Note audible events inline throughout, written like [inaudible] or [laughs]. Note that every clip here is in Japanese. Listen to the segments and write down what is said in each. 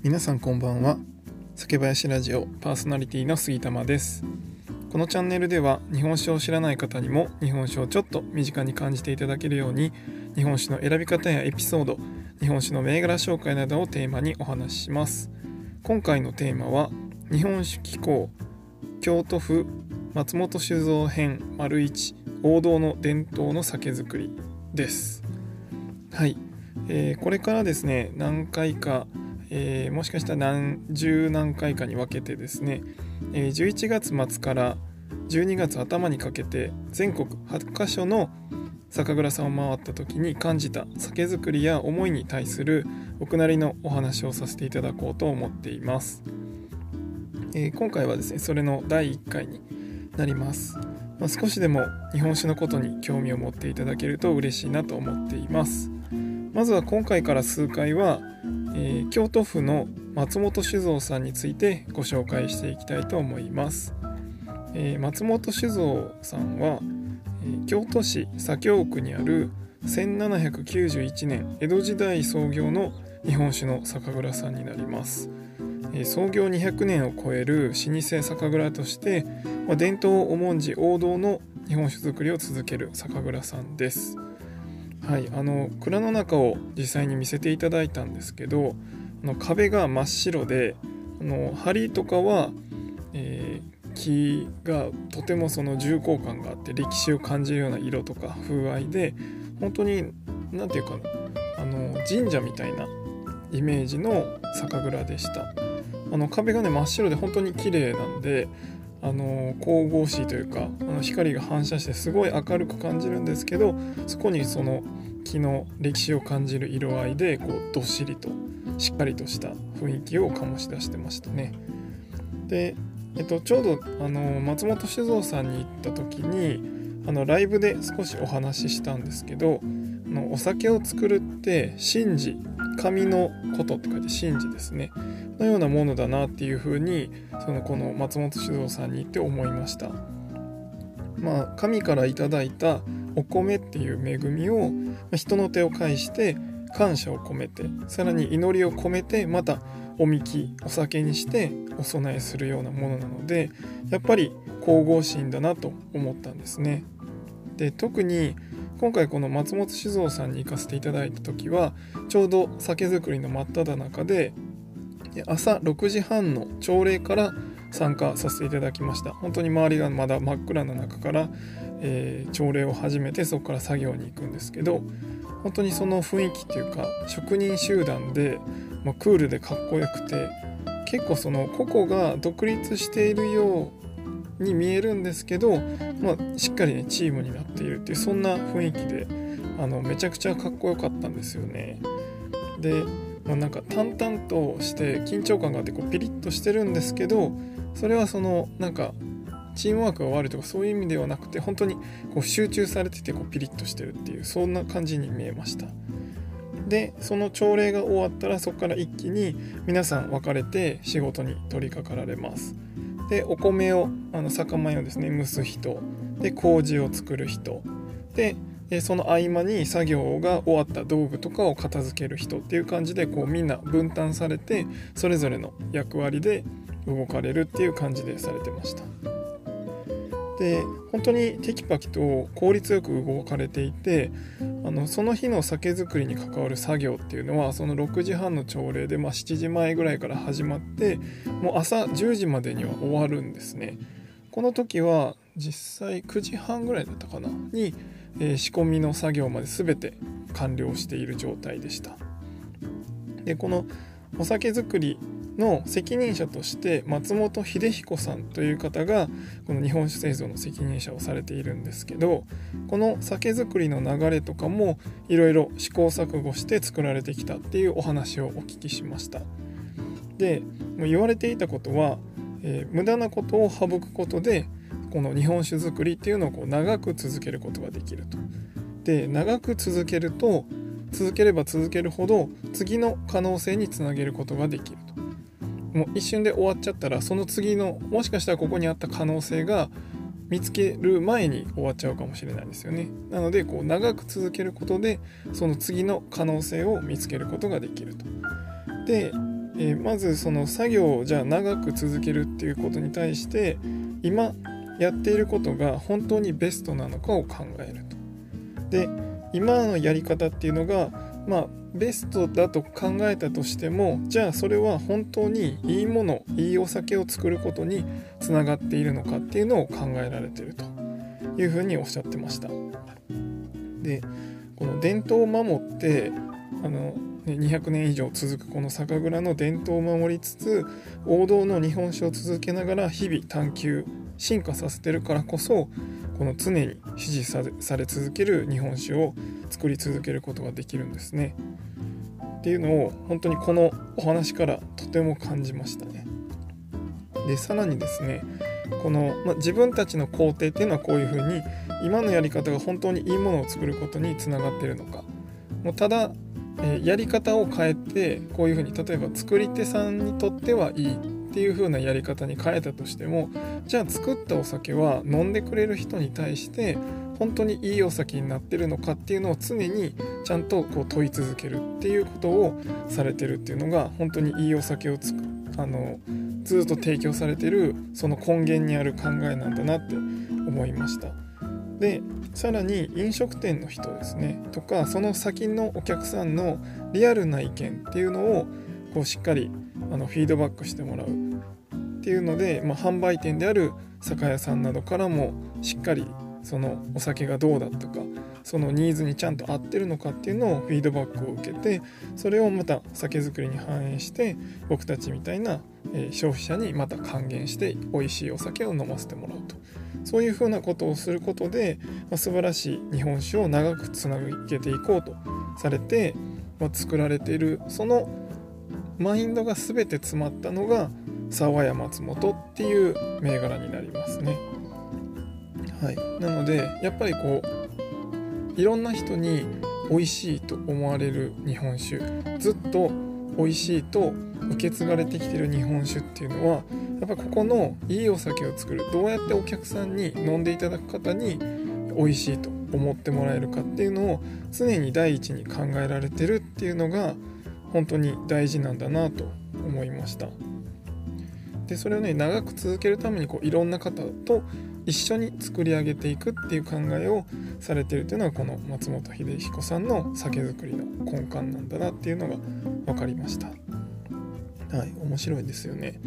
皆さんこんばんは。酒林ラジオパーソナリティの杉玉です。このチャンネルでは日本酒を知らない方にも日本酒をちょっと身近に感じていただけるように日本酒の選び方やエピソード日本酒の銘柄紹介などをテーマにお話しします。今回のテーマは日本酒機構京都府松本酒造編丸一王道の伝統の酒造りです。はい、えー、これからですね何回かえー、もしかしたら何十何回かに分けてですね、えー、11月末から12月頭にかけて全国8カ所の酒蔵さんを回った時に感じた酒造りや思いに対する僕なりのお話をさせていただこうと思っています、えー、今回はですねそれの第1回になります、まあ、少しでも日本酒のことに興味を持っていただけると嬉しいなと思っています。まずは今回から数回はえー、京都府の松本酒造さんについてご紹介していきたいと思います、えー、松本酒造さんは、えー、京都市左京区にある1791年江戸時代創業の日本酒の酒蔵さんになります、え創業200年を超える老舗酒蔵として、まあ、伝統を重んじ王道の日本酒造りを続ける酒蔵さんです。はいあの蔵の中を実際に見せていただいたんですけどあの壁が真っ白であの梁とかは、えー、木がとてもその重厚感があって歴史を感じるような色とか風合いで本当に何て言うかあの神社みたいなイメージの酒蔵でした。あの壁がね真っ白で本当に綺麗なんであの神々しいというかあの光が反射してすごい明るく感じるんですけどそこにその木の歴史を感じる色合いでこうどっしりとしっかりとした雰囲気を醸し出してましたね。で、えっと、ちょうどあの松本酒造さんに行った時にあのライブで少しお話ししたんですけどあのお酒を作るって神事神のことって書いて神事ですねのようなものだなっていうふうにそのこの松本酒造さんに行って思いました。まあ、神からいただいたお米っていう恵みを人の手を介して感謝を込めてさらに祈りを込めてまたおみきお酒にしてお供えするようなものなのでやっぱり神々しいんだなと思ったんですね。で特に今回この松本酒造さんに行かせていただいた時はちょうど酒造りの真っ只中で朝6時半の朝礼から参加させていただきました本当に周りがまだ真っ暗な中から、えー、朝礼を始めてそこから作業に行くんですけど本当にその雰囲気っていうか職人集団で、まあ、クールでかっこよくて結構その個々が独立しているように見えるんですけど、まあ、しっかりねチームになっているっていうそんな雰囲気であのめちゃくちゃかっこよかったんですよね。で、まあ、なんか淡々として緊張感があってこうピリッとしてるんですけどそれはそのなんかチームワークが悪いとかそういう意味ではなくて本当にこう集中されててこうピリッとしてるっていうそんな感じに見えました。でその朝礼が終わったらそこから一気に皆さん分かれて仕事に取り掛かられます。でお米をあの酒米をですね蒸す人。で麹を作る人。でその合間に作業が終わった道具とかを片付ける人っていう感じでこうみんな分担されてそれぞれの役割で動かれるっていう感じでされてました。で本当にテキパキと効率よく動かれていてあのその日の酒造りに関わる作業っていうのはその6時半の朝礼で、まあ、7時前ぐらいから始まってもう朝10時までには終わるんですね。この時は実際9時半ぐらいだったかな？に、えー、仕込みの作業まで全て完了している状態でした。でこのお酒造りの責任者として松本秀彦さんという方がこの日本酒製造の責任者をされているんですけどこの酒造りの流れとかもいろいろ試行錯誤して作られてきたっていうお話をお聞きしました。で言われていたことは、えー、無駄なことを省くことでこの日本酒造りっていうのをこう長く続けることができると。で長く続けると続ければ続けるほど次の可能性につなげることができると。もう一瞬で終わっちゃったらその次のもしかしたらここにあった可能性が見つける前に終わっちゃうかもしれないんですよね。なのでこう長く続けることでその次の可能性を見つけることができると。でえー、まずその作業をじゃあ長く続けるっていうことに対して今やっていることが本当にベストなのかを考えると。で今のやり方っていうのがまあベストだと考えたとしてもじゃあそれは本当にいいものいいお酒を作ることにつながっているのかっていうのを考えられてるというふうにおっしゃってました。でこの伝統を守ってあの200年以上続くこの酒蔵の伝統を守りつつ王道の日本酒を続けながら日々探求進化させてるからこそこの常に支持され続ける日本酒を作り続けることができるんですね。っていうのを本当にこのお話からとても感じましたね。でさらにですねこの、ま自分たちの工程っていうのはこういうふうに今のやり方が本当にいいものを作ることにつながってるのかもうただ、え、やり方を変えてこういうふうに例えば作り手さんにとってはいいっていう風なやり方に変えたとしてもじゃあ作ったお酒は飲んでくれる人に対して本当にいいお酒になってるのかっていうのを常にちゃんとこう問い続けるっていうことをされてるっていうのが本当にいいお酒をあのずっと提供されてるその根源にある考えなんだなって思いました。でさらに飲食店の人ですねとかその先のお客さんのリアルな意見っていうのをこうしっかりあのフィードバックしてもらう。っていうので、まあ、販売店である酒屋さんなどからもしっかりそのお酒がどうだとかそのニーズにちゃんと合ってるのかっていうのをフィードバックを受けてそれをまた酒造りに反映して僕たちみたいな、消費者にまた還元して美味しいお酒を飲ませてもらうと。そういうふうなことをすることで、まあ、素晴らしい日本酒を長くつなげていこうとされて、まあ、作られているそのマインドが全て詰まったのが沢屋松本っていう銘柄になりますね。はい、なのでやっぱりこういろんな人に美味しいと思われる日本酒。ずっと美味しいと受け継がれてきてる日本酒っていうのはやっぱここのいいお酒を作る。どうやってお客さんに飲んでいただく方に美味しいと思ってもらえるかっていうのを常に第一に考えられてるっていうのが本当に大事なんだなと思いました。でそれをね長く続けるためにこういろんな方と一緒に作り上げていくっていう考えをされてるっていうのはこの松本秀彦さんの酒造りの根幹なんだなっていうのが分かりました。はい面白いですよね。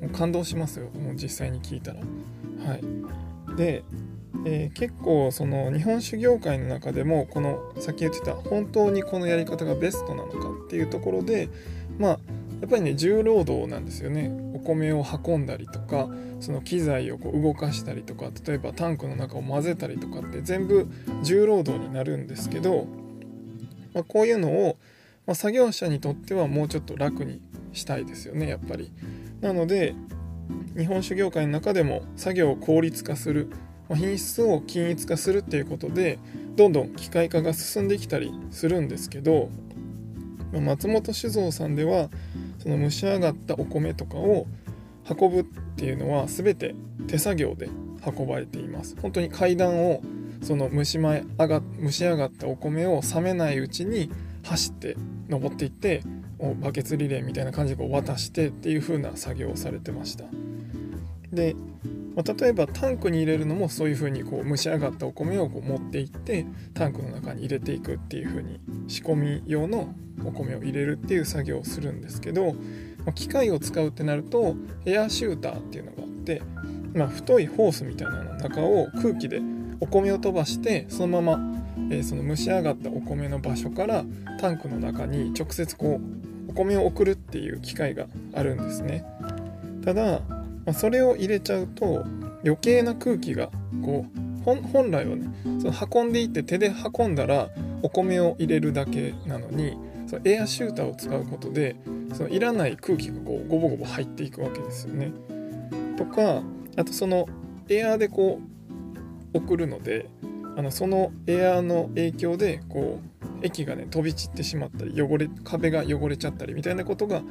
もう感動しますよ。もう実際に聞いたら。はい。でえー、結構その日本酒業界の中でもこのさっき言ってた本当にこのやり方がベストなのかっていうところでまあやっぱりね重労働なんですよねお米を運んだりとかその機材をこう動かしたりとか例えばタンクの中を混ぜたりとかって全部重労働になるんですけど、まあ、こういうのを、まあ、作業者にとってはもうちょっと楽にしたいですよねやっぱり。なので日本酒業界の中でも作業を効率化する品質を均一化するっていうことでどんどん機械化が進んできたりするんですけど松本酒造さんではその蒸し上がったお米とかを運ぶっていうのは全て手作業で運ばれています。本当に階段をその蒸し前上が蒸し上がったお米を冷めないうちに走って登っていってバケツリレーみたいな感じでこう渡してっていう風な作業をされてました。でまあ、例えばタンクに入れるのもそういう風にこう蒸し上がったお米をこう持っていってタンクの中に入れていくっていう風に仕込み用のお米を入れるっていう作業をするんですけど、まあ、機械を使うってなるとエアシューターっていうのがあって、まあ、太いホースみたいなの中を空気でお米を飛ばしてそのまま、えー、その蒸し上がったお米の場所からタンクの中に直接こうお米を送るっていう機械があるんですね。ただまあ、それを入れちゃうと余計な空気がこう本来はねその運んでいって手で運んだらお米を入れるだけなのにそのエアシューターを使うことでそのいらない空気がこうゴボゴボ入っていくわけですよね。とかあとそのエアーでこう送るのであのそのエアーの影響でこう液がね飛び散ってしまったり汚れ壁が汚れちゃったりみたいなことが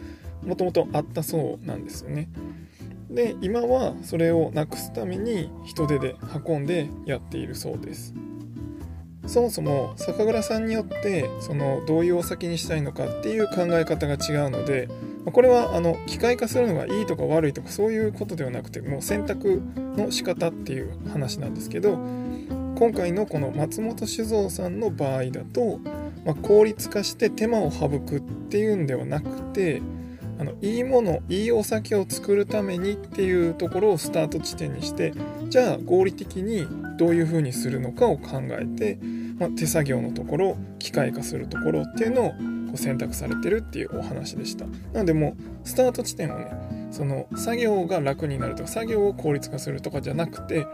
もともとあったそうなんですよね。で今はそれをなくすために人手で運んでやっているそうです。そもそも酒蔵さんによってそのどういうお酒にしたいのかっていう考え方が違うのでこれはあの機械化するのがいいとか悪いとかそういうことではなくてもう選択の仕方っていう話なんですけど今回のこの松本酒造さんの場合だと、まあ、効率化して手間を省くっていうんではなくてあのいいものいいお酒を作るためにっていうところをスタート地点にしてじゃあ合理的にどういうふうにするのかを考えて、まあ、手作業のところ機械化するところっていうのをこう選択されてるっていうお話でしたなのでもうスタート地点をねその作業が楽になるとか作業を効率化するとかじゃなくて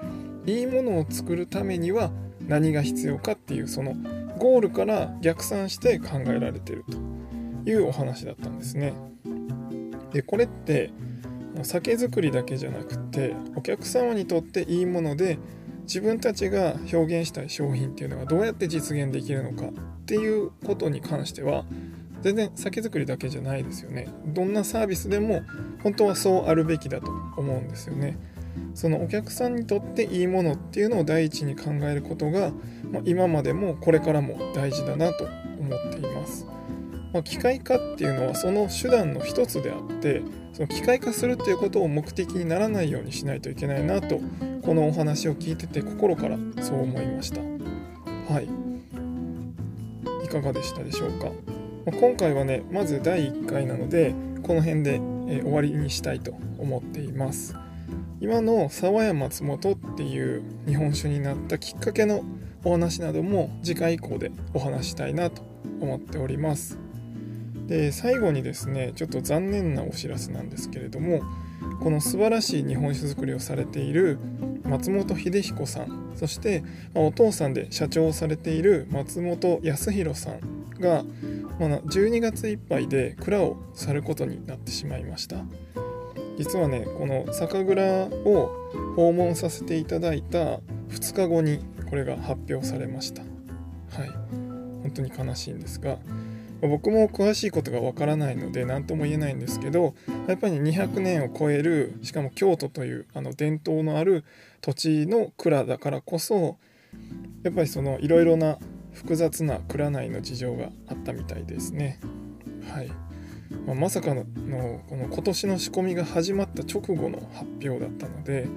いいものを作るためには何が必要かっていうそのゴールから逆算して考えられてるというお話だったんですね。でこれって酒造りだけじゃなくてお客様にとっていいもので自分たちが表現したい商品っていうのがどうやって実現できるのかっていうことに関しては全然酒造りだけじゃないですよね。どんなサービスでも本当はそうあるべきだと思うんですよね。そのお客さんにとっていいものっていうのを第一に考えることが、まあ、今までもこれからも大事だなと思っています、まあ、機械化っていうのはその手段の一つであってその機械化するっていうことを目的にならないようにしないといけないなとこのお話を聞いてて心からそう思いました。はい。いかがでしたでしょうか、まあ、今回はねまず第1回なのでこの辺で、え終わりにしたいと思っています。今の沢屋松本っていう日本酒になったきっかけのお話なども次回以降でお話したいなと思っております。で最後にですねちょっと残念なお知らせなんですけれどもこの素晴らしい日本酒造りをされている松本秀彦さんそして、お父さんで社長をされている松本康弘さんが、12月いっぱいで蔵を去ることになってしまいました。実はねこの酒蔵を訪問させていただいた2日後にこれが発表されました。はい。本当に悲しいんですが僕も詳しいことがわからないので何とも言えないんですけどやっぱり200年を超えるしかも京都というあの伝統のある土地の蔵だからこそやっぱりそのいろいろな複雑な蔵内の事情があったみたいですねはいまあ、まさかのこの今年の仕込みが始まった直後の発表だったので、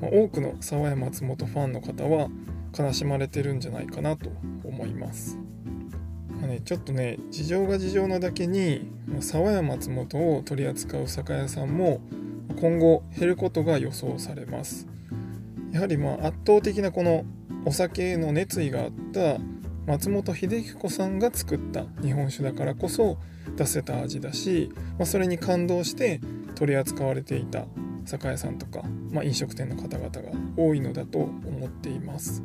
まあ、多くの沢谷松本ファンの方は悲しまれてるんじゃないかなと思います。まあね、ちょっとね事情が事情なだけに沢谷松本を取り扱う酒屋さんも今後減ることが予想されます。やはりまあ圧倒的なこのお酒への熱意があった松本秀彦さんが作った日本酒だからこそ出せた味だし、まあ、それに感動して取り扱われていた酒屋さんとか、まあ、飲食店の方々が多いのだと思っています。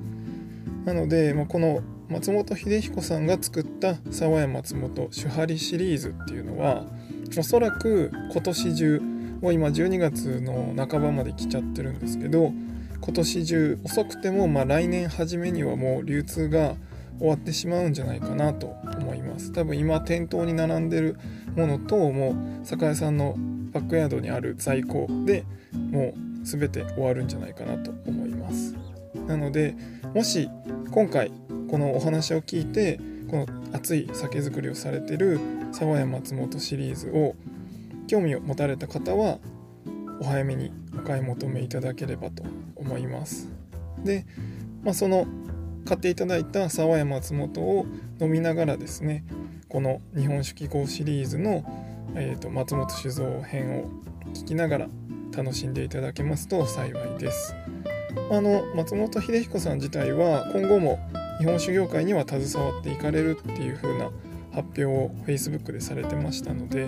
なので、まあ、この松本秀彦さんが作った沢屋松本手張りシリーズっていうのはおそらく今年中もう今12月の半ばまで来ちゃってるんですけど今年中遅くてもま来年初めにはもう流通が終わってしまうんじゃないかなと思います。多分今店頭に並んでるものともう酒屋さんのバックヤードにある在庫でもう全て終わるんじゃないかなと思います。なのでもし今回このお話を聞いてこの熱い酒造りをされてる沢屋松本シリーズを興味を持たれた方はお早めにお買い求めいただければと思います。で、まあ、その買っていただいた沢山松本を飲みながらですねこの日本酒機構シリーズの、えーと、松本酒造編を聞きながら楽しんでいただけますと幸いです。あの松本秀彦さん自体は今後も日本酒業界には携わっていかれるっていう風な発表を Facebook でされてましたので、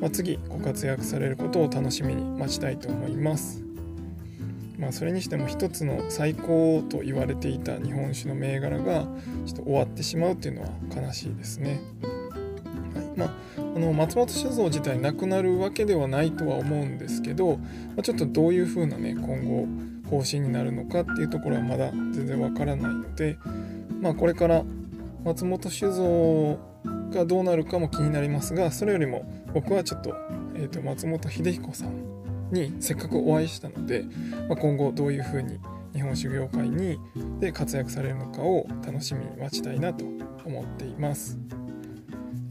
まあ、次ご活躍されることを楽しみに待ちたいと思いますまあ、それにしても一つの最高と言われていた日本酒の銘柄がちょっと終わってしまうっていうのは悲しいですね。はいまあ、あの松本酒造自体なくなるわけではないとは思うんですけど、まあ、ちょっとどういう風なね今後方針になるのかっていうところはまだ全然わからないので、まあ、これから松本酒造がどうなるかも気になりますがそれよりも僕はちょっと,、えー、と松本秀彦さんにせっかくお会いしたので、まあ、今後どういうふうに日本酒業界にで活躍されるのかを楽しみに待ちたいなと思っています。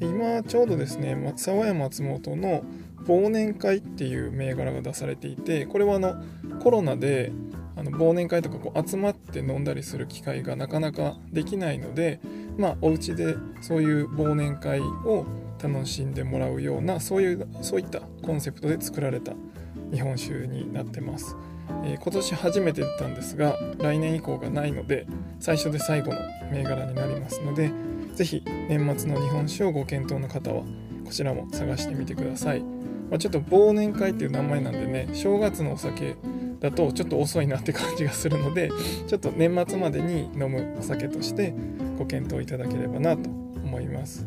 今ちょうどですね松沢山松本の忘年会っていう銘柄が出されていてこれはあのコロナであの忘年会とかこう集まって飲んだりする機会がなかなかできないのでまあお家でそういう忘年会を楽しんでもらうようなそういうそういったコンセプトで作られた日本酒になってます、えー、今年初めて出たんですが来年以降がないので最初で最後の銘柄になりますので是非年末の日本酒をご検討の方はこちらも探してみてください、まあ、ちょっと忘年会っていう名前なんでね正月のお酒だとちょっと遅いなって感じがするので [laughs] ちょっと年末までに飲むお酒としてご検討いただければなと思います。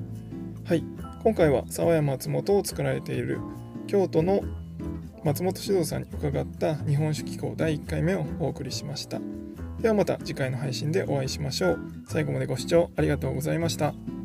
はい。今回は沢山松本を作られている京都の松本指導さんに伺った日本酒機構第1回目をお送りしました。ではまた次回の配信でお会いしましょう。最後までご視聴ありがとうございました。